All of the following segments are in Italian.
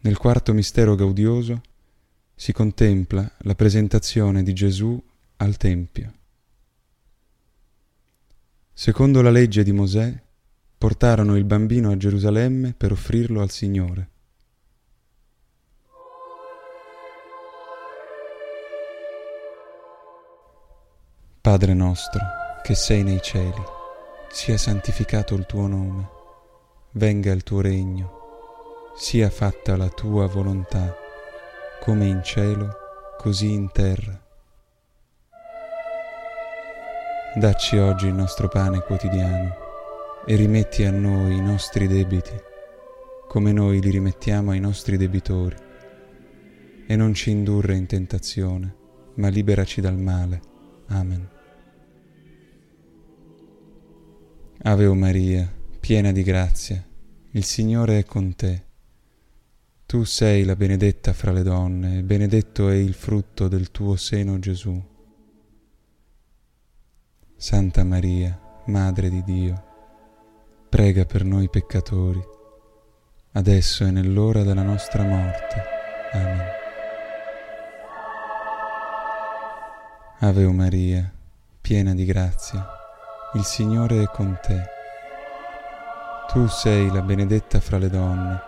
Nel quarto mistero gaudioso si contempla la presentazione di Gesù al Tempio. Secondo la legge di Mosè, portarono il bambino a Gerusalemme per offrirlo al Signore. Padre nostro, che sei nei cieli, sia santificato il tuo nome, venga il tuo regno, sia fatta la tua volontà, come in cielo, così in terra. Dacci oggi il nostro pane quotidiano e rimetti a noi i nostri debiti, come noi li rimettiamo ai nostri debitori. E non ci indurre in tentazione, ma liberaci dal male. Amen. Ave o Maria, piena di grazia, il Signore è con te. Tu sei la benedetta fra le donne, e benedetto è il frutto del tuo seno Gesù. Santa Maria, Madre di Dio, prega per noi peccatori, adesso e nell'ora della nostra morte. Amen. Ave Maria, piena di grazia, il Signore è con te. Tu sei la benedetta fra le donne,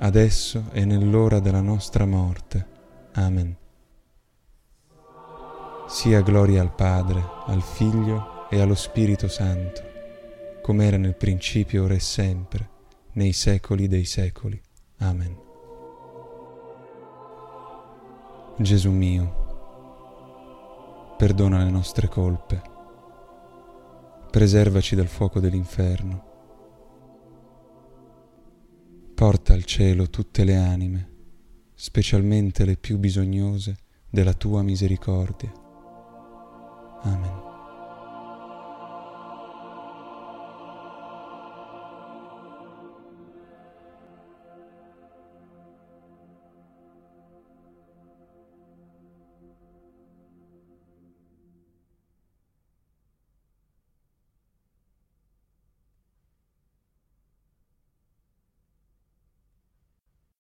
adesso e nell'ora della nostra morte. Amen. Sia gloria al Padre, al Figlio e allo Spirito Santo, come era nel principio, ora e sempre, nei secoli dei secoli. Amen. Gesù mio, perdona le nostre colpe, preservaci dal fuoco dell'inferno Porta al cielo tutte le anime, specialmente le più bisognose della tua misericordia.